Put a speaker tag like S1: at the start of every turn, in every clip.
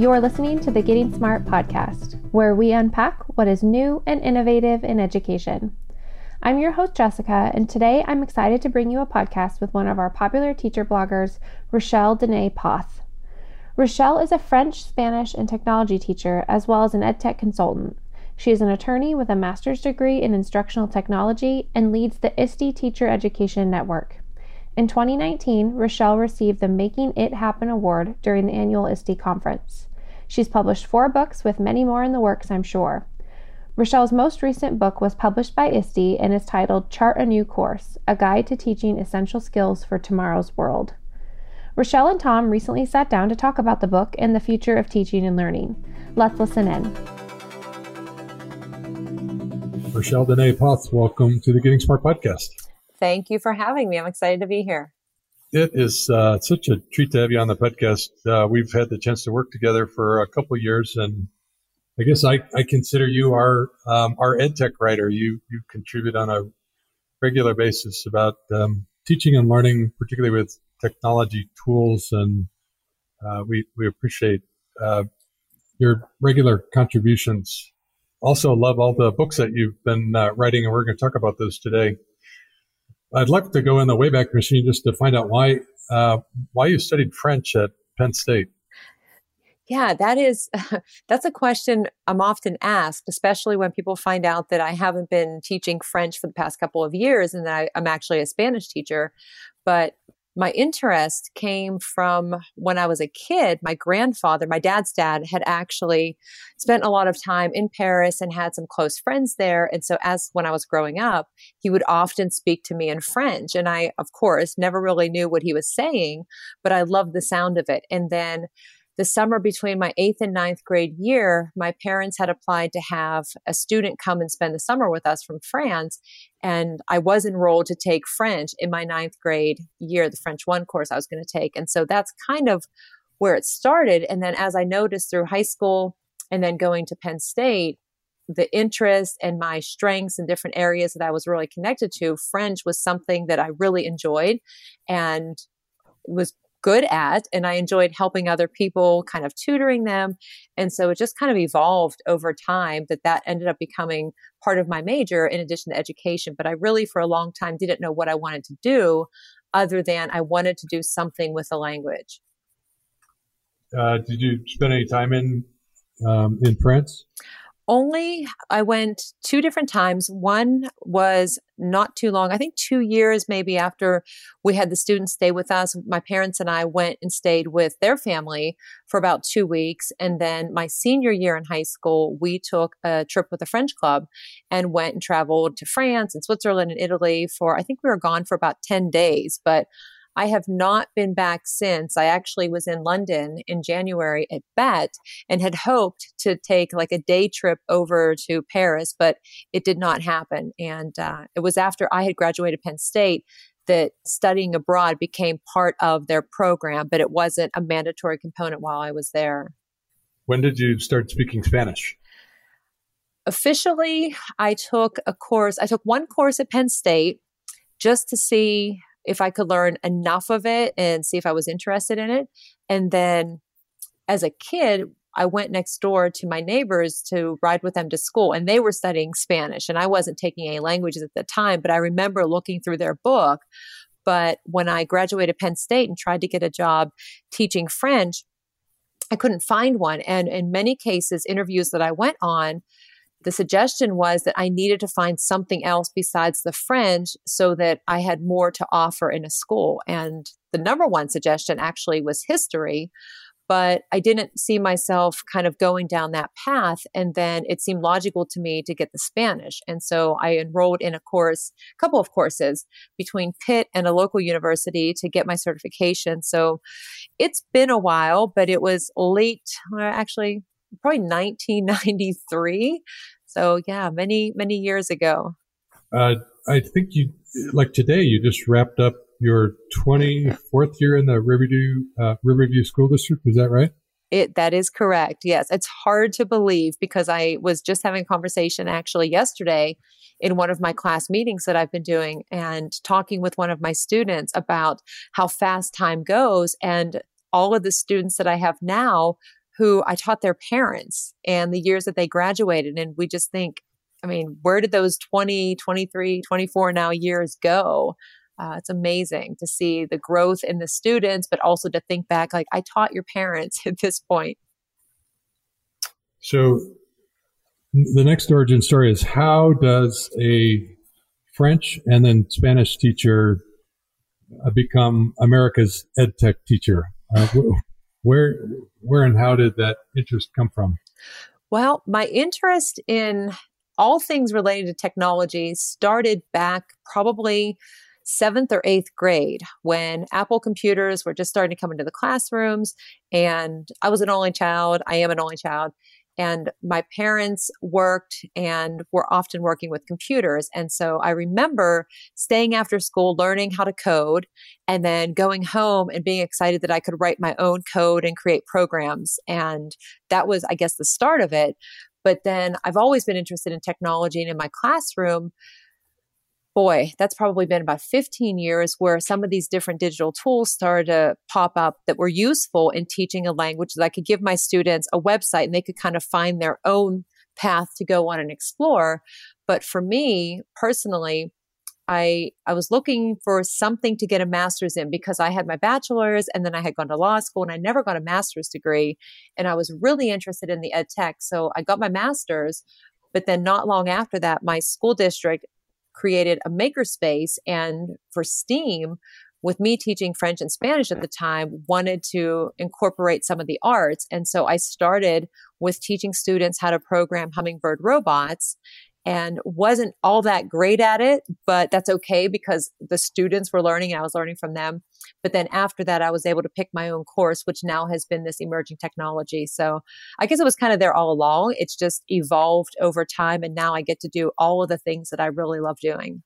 S1: You're listening to the Getting Smart podcast, where we unpack what is new and innovative in education. I'm your host, Jessica, and today I'm excited to bring you a podcast with one of our popular teacher bloggers, Rachelle Dene Poth. Rachelle is a French, Spanish, and technology teacher, as well as an EdTech consultant. She is an attorney with a master's degree in instructional technology and leads the ISTE Teacher Education Network. In 2019, Rachelle received the Making It Happen Award during the annual ISTE conference. She's published four books with many more in the works, I'm sure. Rachelle's most recent book was published by ISTE and is titled Chart a New Course A Guide to Teaching Essential Skills for Tomorrow's World. Rachelle and Tom recently sat down to talk about the book and the future of teaching and learning. Let's listen in.
S2: Rachelle Dene Poth, welcome to the Getting Smart podcast.
S3: Thank you for having me. I'm excited to be here.
S2: It is uh, such a treat to have you on the podcast. Uh, we've had the chance to work together for a couple years, and I guess I, I consider you our um, our ed tech writer. You you contribute on a regular basis about um, teaching and learning, particularly with technology tools, and uh, we we appreciate uh, your regular contributions. Also, love all the books that you've been uh, writing, and we're going to talk about those today. I'd like to go in the Wayback Machine just to find out why uh, why you studied French at Penn State.
S3: Yeah, that is that's a question I'm often asked, especially when people find out that I haven't been teaching French for the past couple of years and that I, I'm actually a Spanish teacher. But my interest came from when I was a kid. My grandfather, my dad's dad, had actually spent a lot of time in Paris and had some close friends there. And so, as when I was growing up, he would often speak to me in French. And I, of course, never really knew what he was saying, but I loved the sound of it. And then the summer between my eighth and ninth grade year, my parents had applied to have a student come and spend the summer with us from France. And I was enrolled to take French in my ninth grade year, the French one course I was going to take. And so that's kind of where it started. And then as I noticed through high school and then going to Penn State, the interest and my strengths in different areas that I was really connected to, French was something that I really enjoyed and was good at and I enjoyed helping other people, kind of tutoring them. And so it just kind of evolved over time that that ended up becoming part of my major in addition to education. But I really, for a long time, didn't know what I wanted to do other than I wanted to do something with the language.
S2: Uh, did you spend any time in um, in France?
S3: Only I went two different times. One was not too long, I think two years maybe after we had the students stay with us. My parents and I went and stayed with their family for about two weeks. And then my senior year in high school, we took a trip with a French club and went and traveled to France and Switzerland and Italy for, I think we were gone for about 10 days. But I have not been back since. I actually was in London in January at Bett and had hoped to take like a day trip over to Paris, but it did not happen. And uh, it was after I had graduated Penn State that studying abroad became part of their program, but it wasn't a mandatory component while I was there.
S2: When did you start speaking Spanish?
S3: Officially, I took a course, I took one course at Penn State just to see if I could learn enough of it and see if I was interested in it. And then as a kid, I went next door to my neighbors to ride with them to school, and they were studying Spanish. And I wasn't taking any languages at the time, but I remember looking through their book. But when I graduated Penn State and tried to get a job teaching French, I couldn't find one. And in many cases, interviews that I went on, the suggestion was that I needed to find something else besides the French so that I had more to offer in a school. And the number one suggestion actually was history, but I didn't see myself kind of going down that path. And then it seemed logical to me to get the Spanish. And so I enrolled in a course, a couple of courses between Pitt and a local university to get my certification. So it's been a while, but it was late, uh, actually probably 1993. So yeah, many, many years ago.
S2: Uh, I think you, like today, you just wrapped up your 24th year in the Riverview, uh, Riverview School District. Is that right?
S3: It, that is correct. Yes. It's hard to believe because I was just having a conversation actually yesterday in one of my class meetings that I've been doing and talking with one of my students about how fast time goes and all of the students that I have now who I taught their parents and the years that they graduated. And we just think, I mean, where did those 20, 23, 24 now years go? Uh, it's amazing to see the growth in the students, but also to think back like I taught your parents at this point.
S2: So the next origin story is how does a French and then Spanish teacher uh, become America's ed tech teacher? Uh, where, where and how did that interest come from?
S3: Well, my interest in all things related to technology started back probably seventh or eighth grade when Apple computers were just starting to come into the classrooms. And I was an only child. I am an only child. And my parents worked and were often working with computers. And so I remember staying after school, learning how to code, and then going home and being excited that I could write my own code and create programs. And that was, I guess, the start of it. But then I've always been interested in technology. And in my classroom, boy, that's probably been about 15 years where some of these different digital tools started to pop up that were useful in teaching a language that I could give my students a website and they could kind of find their own path to go on and explore. But for me personally, I, I was looking for something to get a master's in because I had my bachelor's and then I had gone to law school and I never got a master's degree. And I was really interested in the ed tech. So I got my master's, but then not long after that, my school district created a makerspace and for STEAM, with me teaching French and Spanish at the time, wanted to incorporate some of the arts. And so I started with teaching students how to program hummingbird robots and wasn't all that great at it, but that's okay because the students were learning and I was learning from them. But then after that, I was able to pick my own course, which now has been this emerging technology. So I guess it was kind of there all along. It's just evolved over time. And now I get to do all of the things that I really love doing.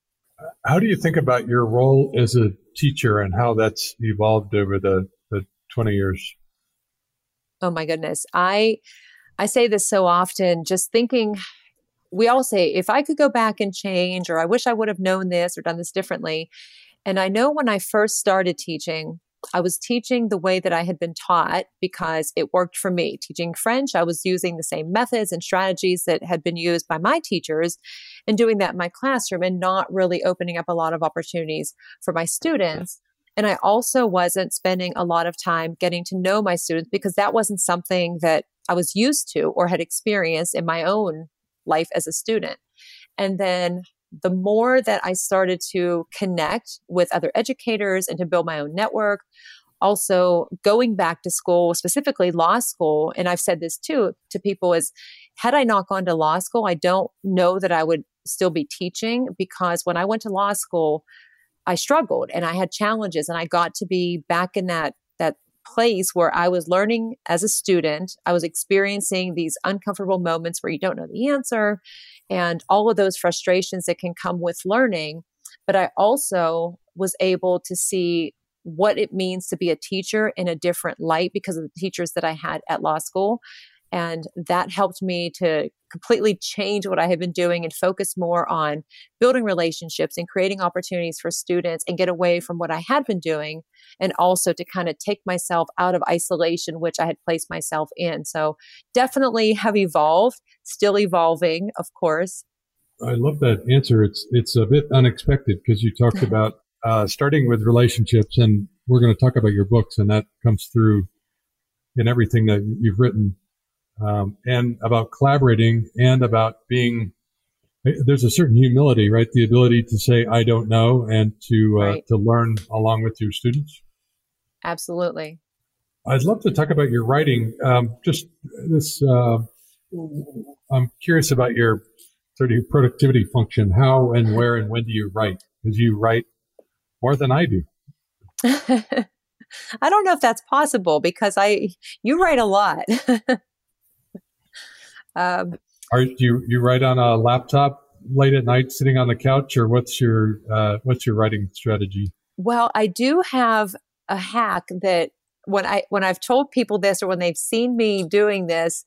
S2: How do you think about your role as a teacher and how that's evolved over the, the 20 years?
S3: Oh my goodness. I, I say this so often, just thinking we all say, if I could go back and change, or I wish I would have known this or done this differently. And I know when I first started teaching, I was teaching the way that I had been taught because it worked for me. Teaching French, I was using the same methods and strategies that had been used by my teachers and doing that in my classroom and not really opening up a lot of opportunities for my students. And I also wasn't spending a lot of time getting to know my students because that wasn't something that I was used to or had experienced in my own life as a student. And then the more that I started to connect with other educators and to build my own network, also going back to school, specifically law school, and I've said this too to people is had I not gone to law school, I don't know that I would still be teaching because when I went to law school, I struggled and I had challenges and I got to be back in that place where I was learning as a student. I was experiencing these uncomfortable moments where you don't know the answer and all of those frustrations that can come with learning. But I also was able to see what it means to be a teacher in a different light because of the teachers that I had at law school. And that helped me to completely change what I had been doing and focus more on building relationships and creating opportunities for students and get away from what I had been doing. And also to kind of take myself out of isolation, which I had placed myself in. So definitely have evolved, still evolving, of course.
S2: I love that answer. It's, it's a bit unexpected because you talked about uh, starting with relationships and we're going to talk about your books and that comes through in everything that you've written um, and about collaborating and about being there's a certain humility, right? The ability to say I don't know and to uh, right. to learn along with your students.
S3: Absolutely.
S2: I'd love to talk about your writing. Um, just this, uh, I'm curious about your sort of productivity function. How and where and when do you write? Because you write more than I do.
S3: I don't know if that's possible because I you write a lot.
S2: Um, Are you you write on a laptop late at night, sitting on the couch, or what's your uh, what's your writing strategy?
S3: Well, I do have a hack that when I when I've told people this or when they've seen me doing this,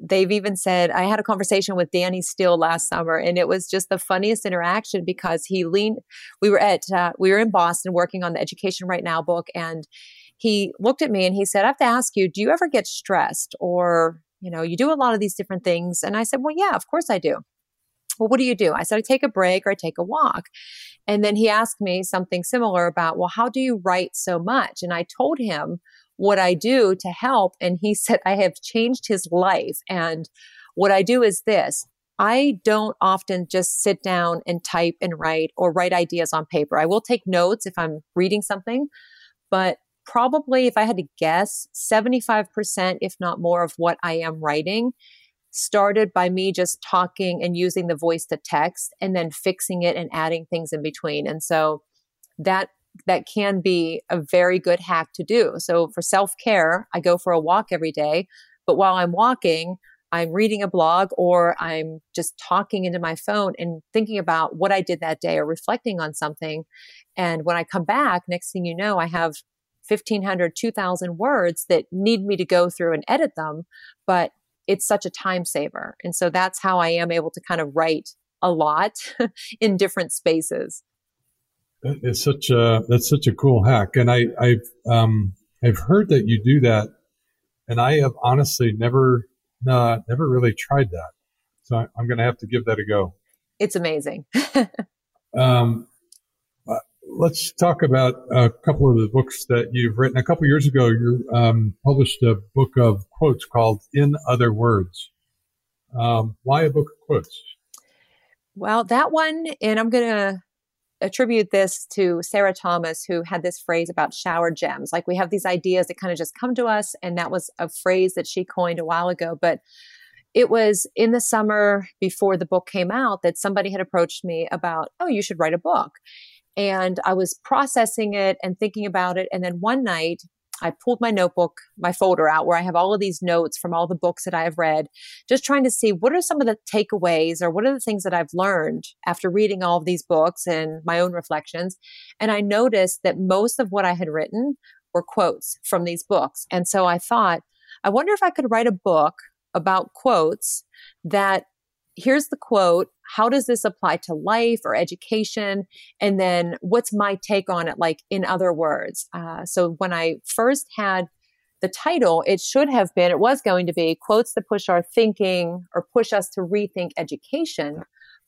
S3: they've even said I had a conversation with Danny Steele last summer, and it was just the funniest interaction because he leaned. We were at uh, we were in Boston working on the Education Right Now book, and he looked at me and he said, I have to ask you, do you ever get stressed or, you know, you do a lot of these different things? And I said, Well, yeah, of course I do. Well, what do you do? I said, I take a break or I take a walk. And then he asked me something similar about, well, how do you write so much? And I told him what I do to help. And he said, I have changed his life. And what I do is this. I don't often just sit down and type and write or write ideas on paper. I will take notes if I'm reading something, but probably if I had to guess, 75%, if not more of what I am writing started by me just talking and using the voice to text and then fixing it and adding things in between. And so that that can be a very good hack to do. So for self-care, I go for a walk every day, but while I'm walking, I'm reading a blog or I'm just talking into my phone and thinking about what I did that day or reflecting on something. And when I come back, next thing you know, I have 1500, 2000 words that need me to go through and edit them. But it's such a time saver. And so that's how I am able to kind of write a lot in different spaces.
S2: It's such a that's such a cool hack, and I I've um I've heard that you do that, and I have honestly never uh, never really tried that. So I, am going to have to give that a go.
S3: It's amazing.
S2: um, let's talk about a couple of the books that you've written. A couple years ago, you um, published a book of quotes called "In Other Words." Um, why a book of quotes?
S3: Well, that one, and I'm going to attribute this to Sarah Thomas, who had this phrase about shower gems. Like we have these ideas that kind of just come to us, and that was a phrase that she coined a while ago. But it was in the summer before the book came out that somebody had approached me about, oh, you should write a book. And I was processing it and thinking about it. And then one night, I pulled my notebook, my folder out where I have all of these notes from all the books that I have read, just trying to see what are some of the takeaways or what are the things that I've learned after reading all of these books and my own reflections. And I noticed that most of what I had written were quotes from these books. And so I thought, I wonder if I could write a book about quotes that here's the quote. How does this apply to life or education? And then what's my take on it? Like in other words. Uh, so when I first had the title, it should have been, it was going to be quotes that push our thinking or push us to rethink education.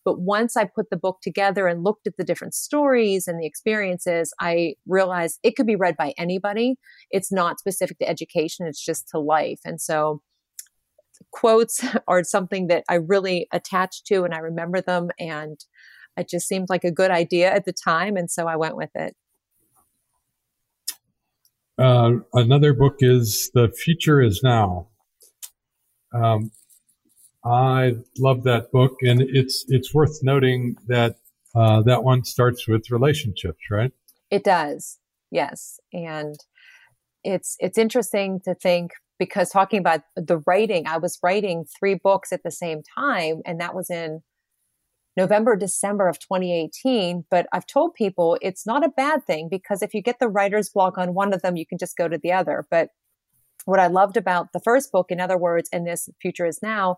S3: But once I put the book together and looked at the different stories and the experiences, I realized it could be read by anybody. It's not specific to education, it's just to life. And so quotes are something that I really attach to and I remember them. And it just seemed like a good idea at the time. And so I went with it.
S2: Uh, another book is The Future is Now. Um, I love that book, and it's it's worth noting that uh, that one starts with relationships, right?
S3: It does, yes, and it's it's interesting to think because talking about the writing, I was writing three books at the same time, and that was in November, December of 2018. But I've told people it's not a bad thing because if you get the writer's block on one of them, you can just go to the other. But what I loved about the first book, in other words, and this future is now,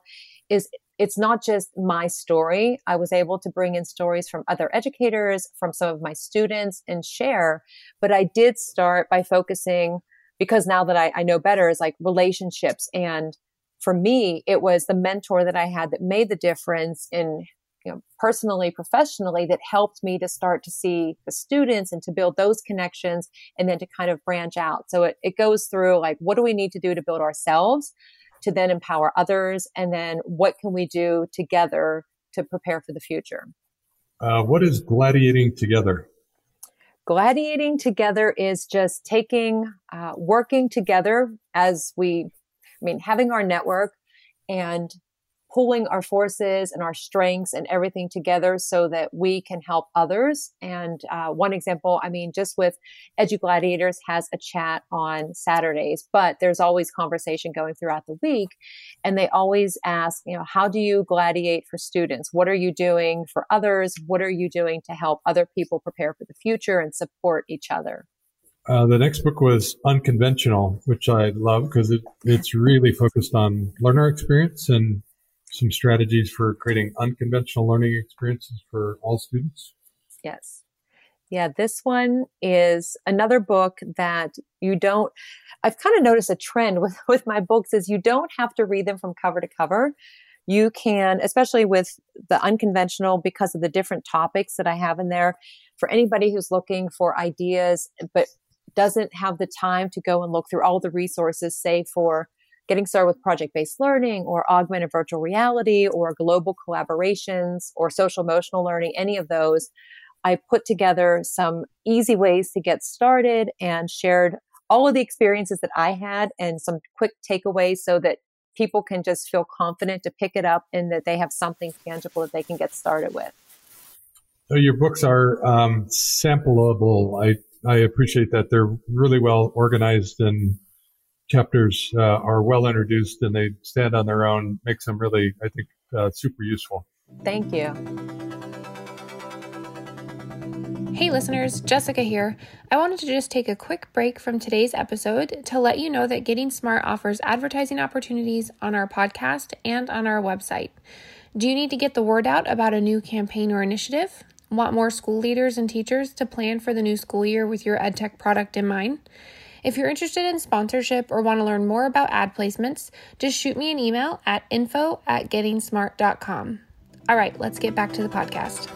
S3: is it's not just my story. I was able to bring in stories from other educators, from some of my students and share. But I did start by focusing because now that I, I know better is like relationships. And for me, it was the mentor that I had that made the difference in you know, personally, professionally, that helped me to start to see the students and to build those connections and then to kind of branch out. So it, it goes through like, what do we need to do to build ourselves to then empower others? And then what can we do together to prepare for the future?
S2: Uh, what is gladiating together?
S3: Gladiating together is just taking, uh, working together as we, I mean, having our network and pulling our forces and our strengths and everything together so that we can help others. And uh, one example, I mean, just with Edu Gladiators has a chat on Saturdays, but there's always conversation going throughout the week. And they always ask, you know, how do you gladiate for students? What are you doing for others? What are you doing to help other people prepare for the future and support each other?
S2: Uh, the next book was Unconventional, which I love because it, it's really focused on learner experience and some strategies for creating unconventional learning experiences for all students?
S3: Yes. Yeah, this one is another book that you don't I've kind of noticed a trend with with my books is you don't have to read them from cover to cover. You can, especially with the unconventional because of the different topics that I have in there, for anybody who's looking for ideas but doesn't have the time to go and look through all the resources, say for getting started with project based learning or augmented virtual reality or global collaborations or social emotional learning, any of those. I put together some easy ways to get started and shared all of the experiences that I had and some quick takeaways so that people can just feel confident to pick it up and that they have something tangible that they can get started with.
S2: So your books are um, sampleable. I I appreciate that they're really well organized and chapters uh, are well introduced and they stand on their own. Makes them really, I think, uh, super useful.
S3: Thank you.
S1: Hey listeners, Jessica here. I wanted to just take a quick break from today's episode to let you know that Getting Smart offers advertising opportunities on our podcast and on our website. Do you need to get the word out about a new campaign or initiative? Want more school leaders and teachers to plan for the new school year with your EdTech product in mind? If you're interested in sponsorship or want to learn more about ad placements, just shoot me an email at info at gettingsmart.com. All right, let's get back to the podcast.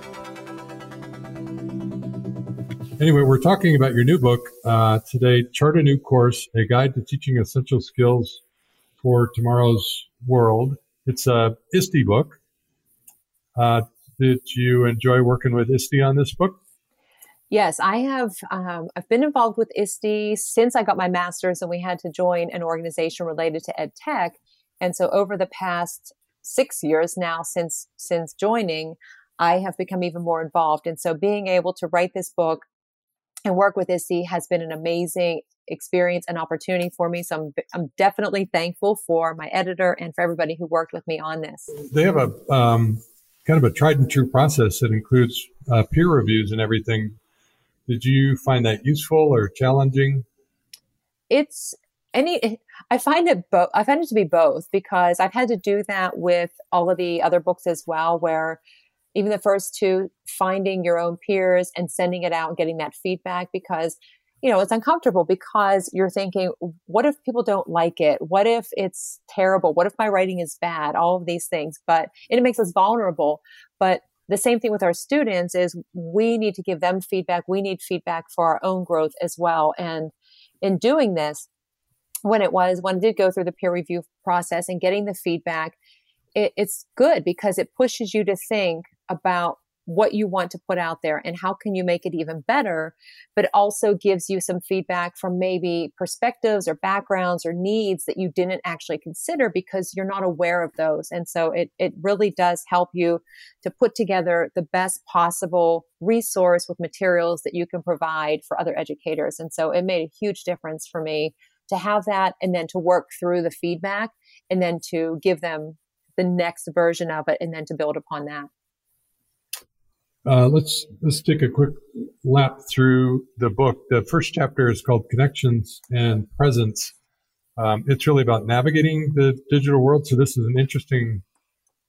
S2: Anyway, we're talking about your new book uh, today Chart a New Course A Guide to Teaching Essential Skills for Tomorrow's World. It's a ISTE book. Uh, did you enjoy working with ISTE on this book?
S3: Yes, I have. Um, I've been involved with ISTE since I got my master's, and we had to join an organization related to ed tech. And so, over the past six years now, since since joining, I have become even more involved. And so, being able to write this book and work with ISTE has been an amazing experience and opportunity for me. So I'm, I'm definitely thankful for my editor and for everybody who worked with me on this.
S2: They have a um, kind of a tried and true process that includes uh, peer reviews and everything. Did you find that useful or challenging?
S3: It's any i find it both i find it to be both because i've had to do that with all of the other books as well where even the first two, finding your own peers and sending it out and getting that feedback because, you know, it's uncomfortable because you're thinking, what if people don't like it? What if it's terrible? What if my writing is bad? All of these things, but it makes us vulnerable. But the same thing with our students is we need to give them feedback. We need feedback for our own growth as well. And in doing this, when it was, when it did go through the peer review process and getting the feedback, it, it's good because it pushes you to think about what you want to put out there and how can you make it even better but also gives you some feedback from maybe perspectives or backgrounds or needs that you didn't actually consider because you're not aware of those. And so it, it really does help you to put together the best possible resource with materials that you can provide for other educators. And so it made a huge difference for me to have that and then to work through the feedback and then to give them the next version of it and then to build upon that
S2: uh, let's let's take a quick lap through the book. The first chapter is called Connections and Presence. Um, it's really about navigating the digital world. So this is an interesting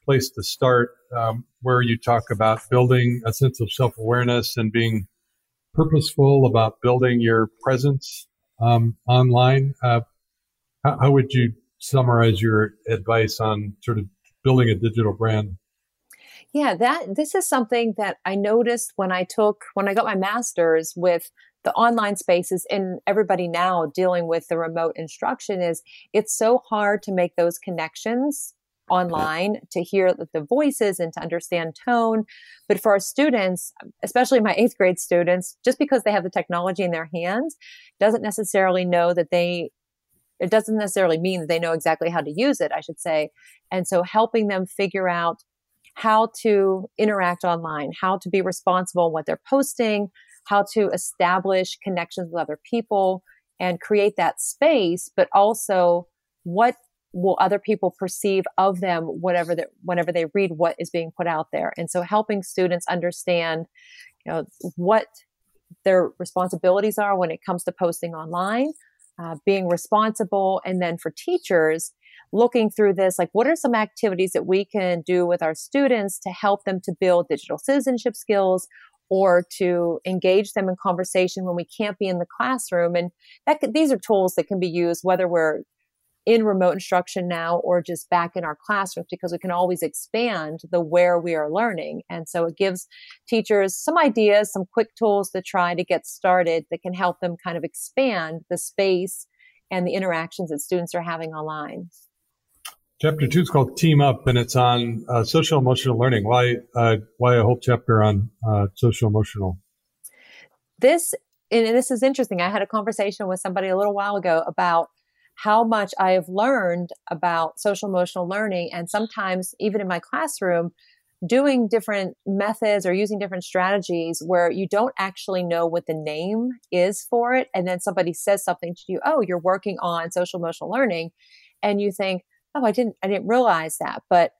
S2: place to start, um, where you talk about building a sense of self awareness and being purposeful about building your presence um, online. Uh, how, how would you summarize your advice on sort of building a digital brand?
S3: Yeah, that this is something that I noticed when I took when I got my master's with the online spaces and everybody now dealing with the remote instruction is it's so hard to make those connections online to hear the voices and to understand tone. But for our students, especially my eighth grade students, just because they have the technology in their hands doesn't necessarily know that they it doesn't necessarily mean that they know exactly how to use it, I should say. And so helping them figure out how to interact online, how to be responsible in what they're posting, how to establish connections with other people and create that space, but also what will other people perceive of them whatever that whenever they read what is being put out there. And so helping students understand you know what their responsibilities are when it comes to posting online uh, being responsible and then for teachers looking through this, like what are some activities that we can do with our students to help them to build digital citizenship skills or to engage them in conversation when we can't be in the classroom. And that these are tools that can be used whether we're in remote instruction now or just back in our classrooms because we can always expand the where we are learning. And so it gives teachers some ideas, some quick tools to try to get started that can help them kind of expand the space and the interactions that students are having online.
S2: Chapter two is called Team Up, and it's on uh, social emotional learning. Why, uh, why a whole chapter on uh, social emotional?
S3: This and this is interesting. I had a conversation with somebody a little while ago about how much I have learned about social emotional learning. And sometimes, even in my classroom, doing different methods or using different strategies where you don't actually know what the name is for it. And then somebody says something to you, oh, you're working on social emotional learning. And you think, oh, I didn't, I didn't realize that. But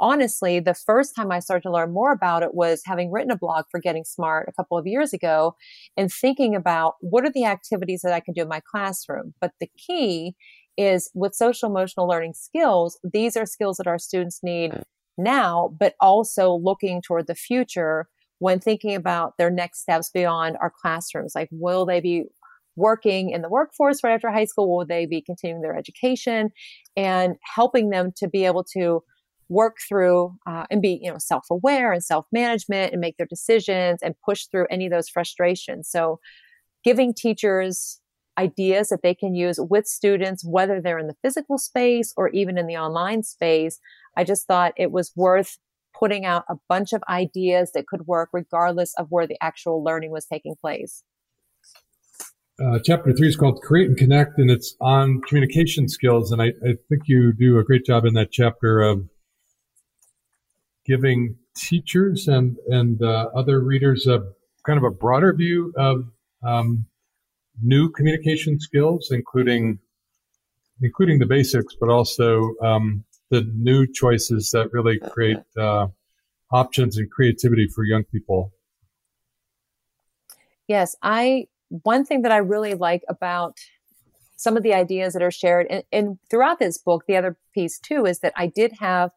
S3: honestly, the first time I started to learn more about it was having written a blog for Getting Smart a couple of years ago and thinking about what are the activities that I can do in my classroom. But the key is with social emotional learning skills, these are skills that our students need mm. now, but also looking toward the future when thinking about their next steps beyond our classrooms. Like, will they be working in the workforce right after high school? Will they be continuing their education and helping them to be able to work through uh, and be you know self-aware and self-management and make their decisions and push through any of those frustrations so giving teachers ideas that they can use with students whether they're in the physical space or even in the online space i just thought it was worth putting out a bunch of ideas that could work regardless of where the actual learning was taking place
S2: uh, chapter three is called Create and Connect, and it's on communication skills. And I, I, think you do a great job in that chapter of giving teachers and and uh, other readers a kind of a broader view of um, new communication skills, including including the basics, but also um, the new choices that really create uh, options and creativity for young people.
S3: Yes, I one thing that I really like about some of the ideas that are shared and, and throughout this book, the other piece too is that I did have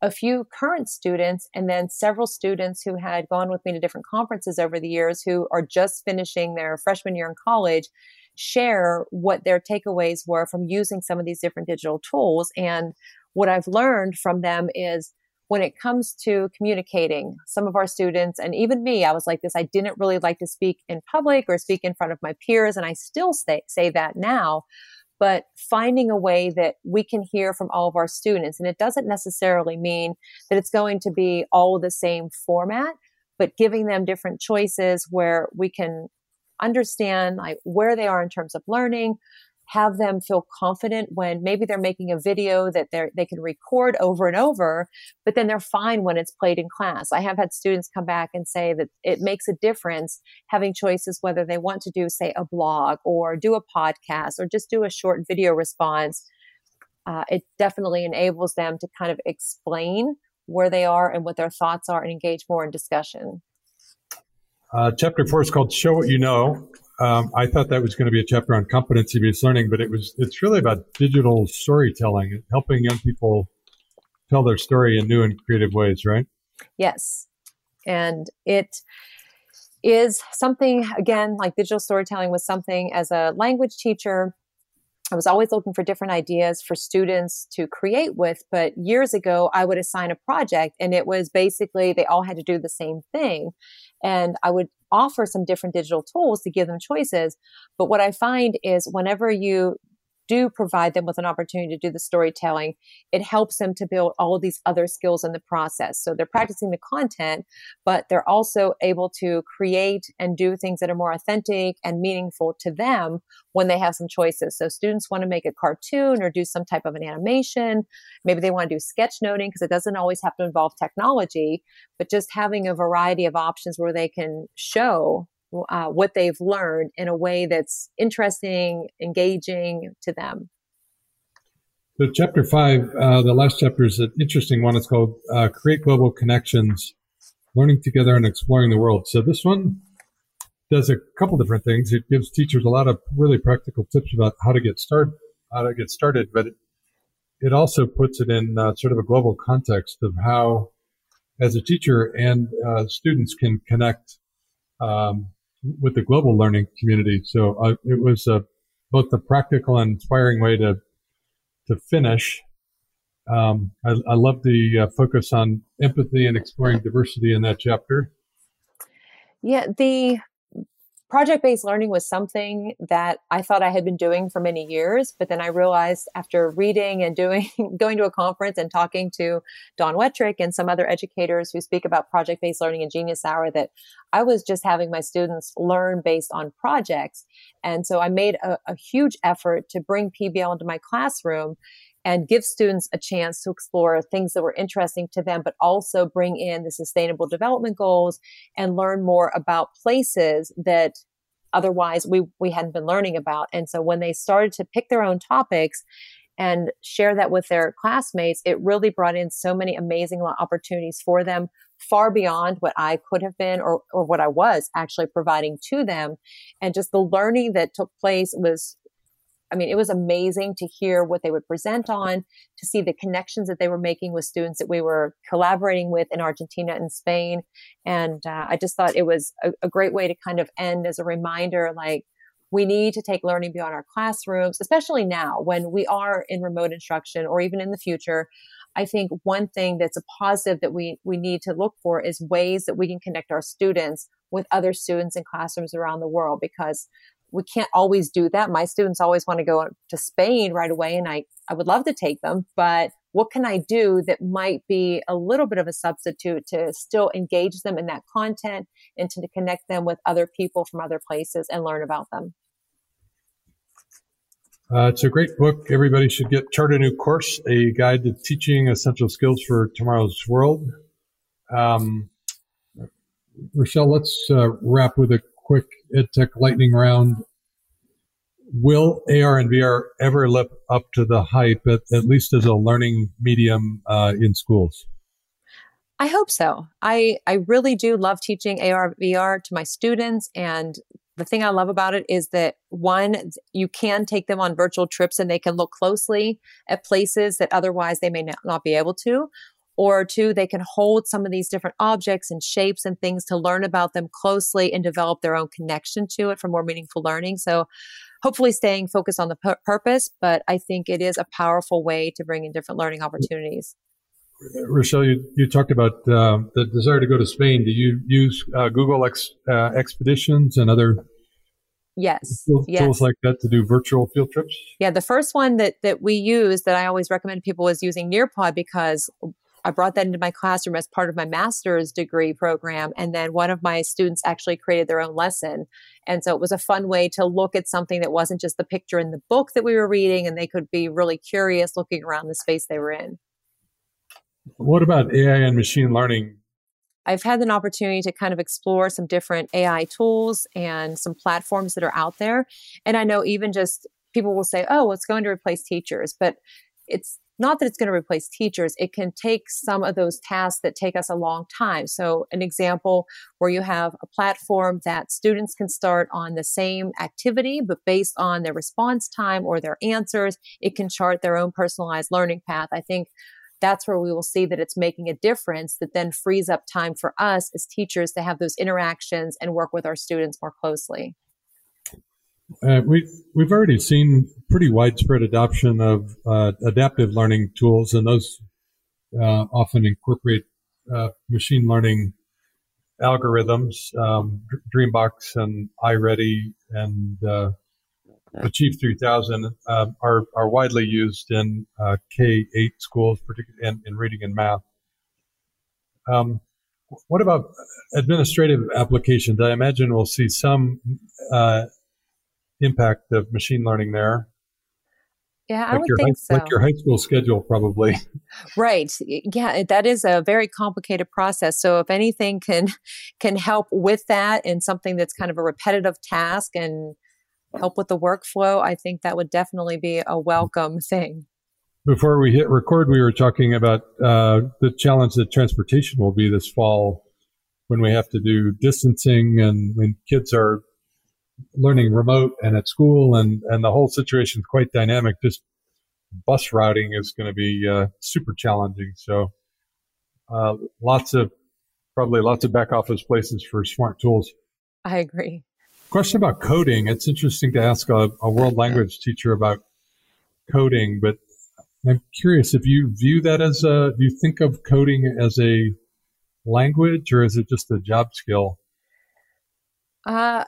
S3: a few current students and then several students who had gone with me to different conferences over the years who are just finishing their freshman year in college share what their takeaways were from using some of these different digital tools. And what I've learned from them is when it comes to communicating, some of our students and even me, I was like this, I didn't really like to speak in public or speak in front of my peers. And I still say, say that now but finding a way that we can hear from all of our students. And it doesn't necessarily mean that it's going to be all the same format, but giving them different choices where we can understand like where they are in terms of learning, have them feel confident when maybe they're making a video that they they can record over and over, but then they're fine when it's played in class. I have had students come back and say that it makes a difference having choices whether they want to do, say, a blog or do a podcast or just do a short video response. Uh, it definitely enables them to kind of explain where they are and what their thoughts are and engage more in discussion.
S2: Uh, chapter four is called Show What You Know. Um, I thought that was going to be a chapter on competency based learning, but it was. It's really about digital storytelling, helping young people tell their story in new and creative ways, right?
S3: Yes, and it is something again like digital storytelling was something as a language teacher I was always looking for different ideas for students to create with. But years ago, I would assign a project and it was basically they all had to do the same thing. And I would offer some different digital tools to give them choices. But what I find is whenever you do provide them with an opportunity to do the storytelling, it helps them to build all of these other skills in the process. So they're practicing the content, but they're also able to create and do things that are more authentic and meaningful to them when they have some choices. So students want to make a cartoon or do some type of an animation. Maybe they want to do sketchnoting because it doesn't always have to involve technology, but just having a variety of options where they can show uh, what they've learned in a way that's interesting, engaging to them.
S2: So, chapter five, uh, the last chapter is an interesting one. It's called uh, Create Global Connections Learning Together and Exploring the World. So, this one does a couple different things. It gives teachers a lot of really practical tips about how to get started, how to get started, but it, it also puts it in uh, sort of a global context of how, as a teacher and uh, students can connect um, with the global learning community. So uh, it was uh, both a practical and inspiring way to to finish. Um, I, I, love the uh, focus on empathy and exploring diversity in that chapter.
S3: Yeah, the project based learning was something that I thought I had been doing for many years, but then I realized after reading and doing, going to a conference and talking to Don Wettrick and some other educators who speak about project based learning and Genius Hour that I was just having my students learn based on projects. And so I made a, a huge effort to bring PBL into my classroom and give students a chance to explore things that were interesting to them, but also bring in the sustainable development goals and learn more about places that otherwise we, we hadn't been learning about. And so when they started to pick their own topics and share that with their classmates, it really brought in so many amazing opportunities for them far beyond what I could have been or, or what I was actually providing to them. And just the learning that took place was I mean, it was amazing to hear what they would present on, to see the connections that they were making with students that we were collaborating with in Argentina and Spain. And uh, I just thought it was a, a great way to kind of end as a reminder, like, we need to take learning beyond our classrooms, especially now when we are in remote instruction or even in the future. I think one thing that's a positive that we, we need to look for is ways that we can connect our students with other students in classrooms around the world because we can't always do that. My students always want to go to Spain right away and I, I would love to take them, but what can I do that might be a little bit of a substitute to still engage them in that content and to connect them with other people from other places and learn about them?
S2: Uh, it's a great book. Everybody should get Chart a New Course, a guide to teaching essential skills for tomorrow's world. Um, Rachelle, let's uh, wrap with a quick EdTech lightning round. Will AR and VR ever live up to the hype, at, at least as a learning medium uh, in schools?
S3: I hope so. I, I really do love teaching AR VR to my students. And the thing I love about it is that one, you can take them on virtual trips and they can look closely at places that otherwise they may not be able to or two, they can hold some of these different objects and shapes and things to learn about them closely and develop their own connection to it for more meaningful learning. So hopefully staying focused on the pu- purpose, but I think it is a powerful way to bring in different learning opportunities.
S2: Rachelle, you, you talked about uh, the desire to go to Spain. Do you use uh, Google Ex, uh, Expeditions and other
S3: yes
S2: tools,
S3: yes.
S2: tools like that to do virtual field trips?
S3: Yeah, the first one that that we use that I always recommend people is using Nearpod because I brought that into my classroom as part of my master's degree program. And then one of my students actually created their own lesson. And so it was a fun way to look at something that wasn't just the picture in the book that we were reading, and they could be really curious looking around the space they were in.
S2: What about AI and machine learning?
S3: I've had an opportunity to kind of explore some different AI tools and some platforms that are out there. And I know even just people will say, oh, well, it's going to replace teachers, but it's not that it's going to replace teachers, it can take some of those tasks that take us a long time. So, an example where you have a platform that students can start on the same activity, but based on their response time or their answers, it can chart their own personalized learning path. I think that's where we will see that it's making a difference that then frees up time for us as teachers to have those interactions and work with our students more closely.
S2: Uh, we we've already seen pretty widespread adoption of uh, adaptive learning tools, and those uh, often incorporate uh, machine learning algorithms. Um, Dreambox and iReady and uh, Achieve 3000 um, are are widely used in K eight schools, particularly in, in, reading and math. Um, what about administrative applications? I imagine we'll see some impact of machine learning there.
S3: Yeah,
S2: like
S3: I would think
S2: high,
S3: so.
S2: Like your high school schedule, probably.
S3: Right. Yeah, that is a very complicated process. So if anything can can help with that and something that's kind of a repetitive task and help with the workflow, I think that would definitely be a welcome thing.
S2: Before we hit record, we were talking about uh, the challenge that transportation will be this fall when we have to do distancing and when kids are learning remote and at school and, and the whole situation is quite dynamic. Just bus routing is going to be uh, super challenging. So uh, lots of probably lots of back office places for smart tools.
S3: I agree.
S2: Question about coding. It's interesting to ask a, a world language teacher about coding, but I'm curious if you view that as a, do you think of coding as a language or is it just a job skill?
S3: Uh,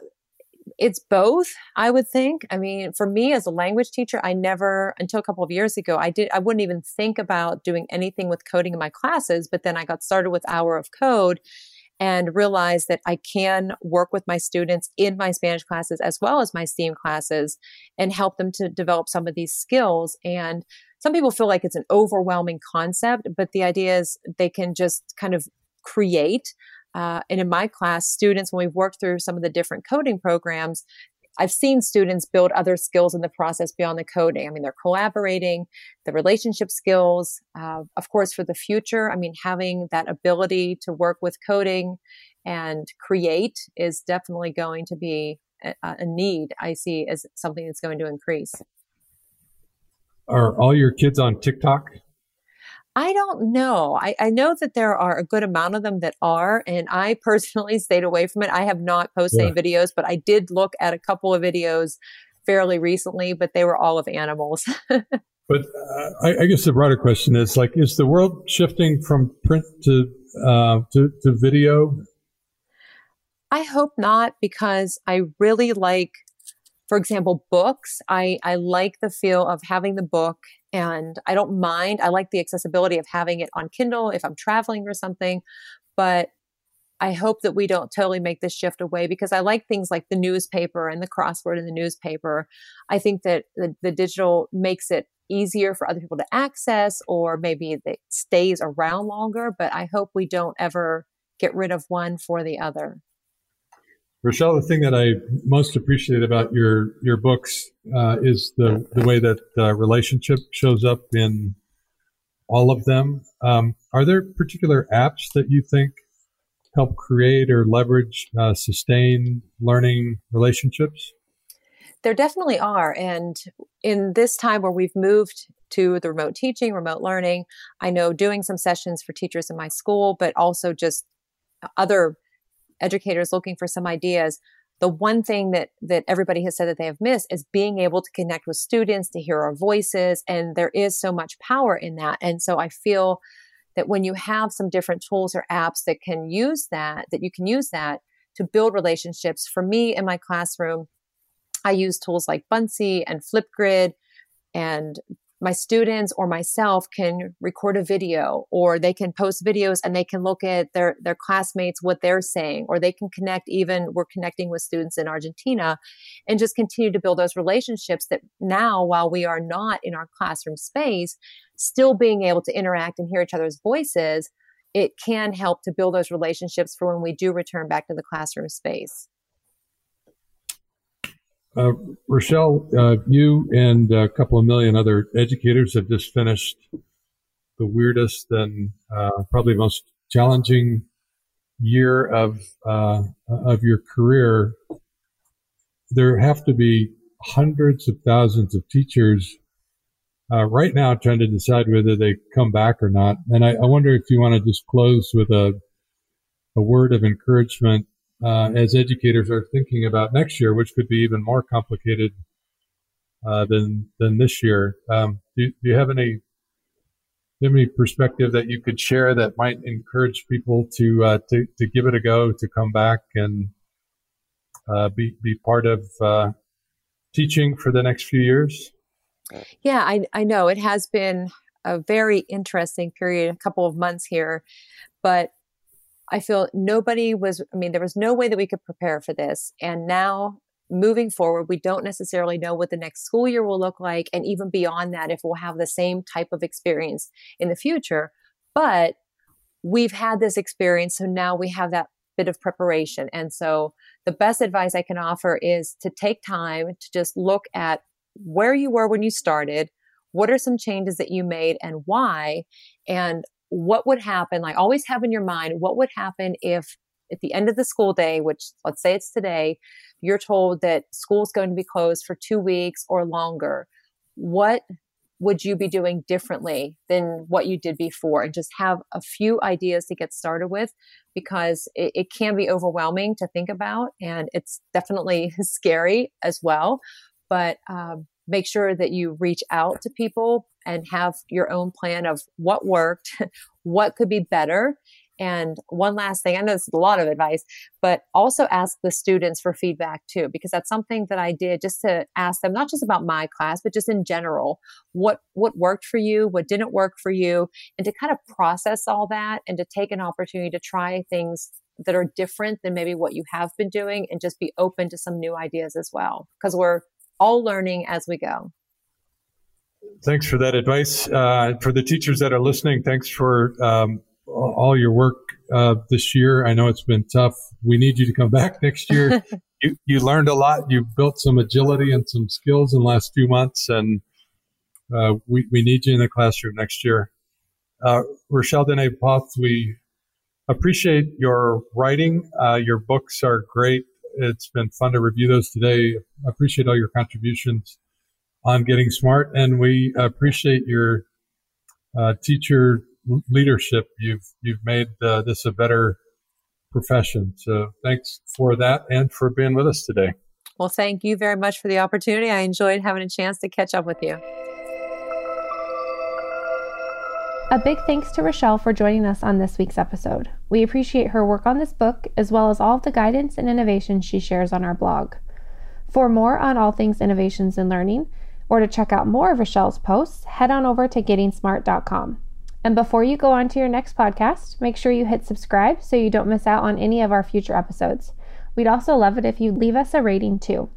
S3: it's both, I would think. I mean, for me as a language teacher, I never, until a couple of years ago, I did, I wouldn't even think about doing anything with coding in my classes. But then I got started with Hour of Code and realized that I can work with my students in my Spanish classes as well as my STEAM classes and help them to develop some of these skills. And some people feel like it's an overwhelming concept, but the idea is they can just kind of create uh, and in my class, students, when we've worked through some of the different coding programs, I've seen students build other skills in the process beyond the coding. I mean, they're collaborating, the relationship skills. Uh, of course, for the future, I mean, having that ability to work with coding and create is definitely going to be a, a need I see as something that's going to increase.
S2: Are all your kids on TikTok?
S3: I don't know. I, I, know that there are a good amount of them that are, and I personally stayed away from it. I have not posted yeah. any videos, but I did look at a couple of videos fairly recently, but they were all of animals.
S2: but uh, I, I, guess the broader question is like, is the world shifting from print to uh, to, to video?
S3: I hope not, because I really like for example, books, I, I like the feel of having the book and I don't mind. I like the accessibility of having it on Kindle if I'm traveling or something. But I hope that we don't totally make this shift away because I like things like the newspaper and the crossword in the newspaper. I think that the, the digital makes it easier for other people to access or maybe it stays around longer. But I hope we don't ever get rid of one for the other.
S2: Rachelle, the thing that I most appreciate about your your books uh, is the the way that uh, relationship shows up in all of them. Um, are there particular apps that you think help create or leverage uh, sustain learning relationships?
S3: There definitely are, and in this time where we've moved to the remote teaching, remote learning, I know doing some sessions for teachers in my school, but also just other educators looking for some ideas the one thing that that everybody has said that they have missed is being able to connect with students to hear our voices and there is so much power in that. And so i feel that when you have some different tools or apps that can use that that you can use that to build relationships for me in my classroom i use tools like buncee and flipgrid and my students or myself can record a video or they can post videos and they can look at their their classmates what they're saying or they can connect even we're connecting with students in Argentina and just continue to build those relationships that now while we are not in our classroom space still being able to interact and hear each other's voices it can help to build those relationships for when we do return back to the classroom space
S2: uh, Rachelle, uh, you and a couple of million other educators have just finished the weirdest and uh, probably most challenging year of uh, of your career. There have to be hundreds of thousands of teachers uh, right now trying to decide whether they come back or not. And I, I wonder if you want to just close with a a word of encouragement uh, as educators are thinking about next year, which could be even more complicated uh, than than this year. Um, do, do, you have any any perspective that you could share that might encourage people to uh, to to give it a go, to come back and uh, be be part of uh, teaching for the next few years?
S3: Yeah, I I know it has been a very interesting period, a couple of months here, but I feel nobody was, I mean, there was no way that we could prepare for this. And now moving forward, we don't necessarily know what the next school year will look like. And even beyond that, if we'll have the same type of experience in the future. But we've had this experience. So now we have that bit of preparation. And so the best advice I can offer is to take time to just look at where you were when you started. What are some changes that you made and why? And what would happen? Like always have in your mind, what would happen if at the end of the school day, which let's say it's today, you're told that school's going to be closed for two weeks or longer. What would you be doing differently than what you did before and just have a few ideas to get started with because it, it can be overwhelming to think about and it's definitely scary as well but um, make sure that you reach out to people and have your own plan of what worked what could be better. And one last thing, I know this is a lot of advice, but also ask the students for feedback too, because that's something that I did just to ask them, not just about my class, but just in general, what, what worked for you, what didn't work for you, and to kind of process all that and to take an opportunity to try things that are different than maybe what you have been doing and just be open to some new ideas as well, because we're all learning as we go.
S2: Thanks for that advice. Uh, for the teachers that are listening, thanks for um, all your work uh, this year. I know it's been tough. We need you to come back next year. you, you learned a lot. You built some agility and some skills in the last few months, and uh, we, we need you in the classroom next year. Uh, Rachelle Dene Poth, we appreciate your writing. Uh, your books are great. It's been fun to review those today. I appreciate all your contributions on getting smart, and we appreciate your uh, teacher leadership. You've you've made uh, this a better profession. So thanks for that and for being with us today.
S3: Well, thank you very much for the opportunity. I enjoyed having a chance to catch up with you.
S1: A big thanks to Rachelle for joining us on this week's episode. We appreciate her work on this book as well as all of the guidance and innovations she shares on our blog. For more on all things innovations and learning, or to check out more of Rachelle's posts, head on over to gettingsmart.com. And before you go on to your next podcast, make sure you hit subscribe so you don't miss out on any of our future episodes. We'd also love it if you leave us a rating too.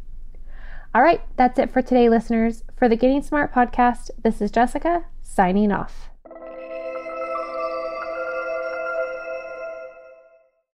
S1: All right, that's it for today, listeners. For the Getting Smart podcast, this is Jessica signing off.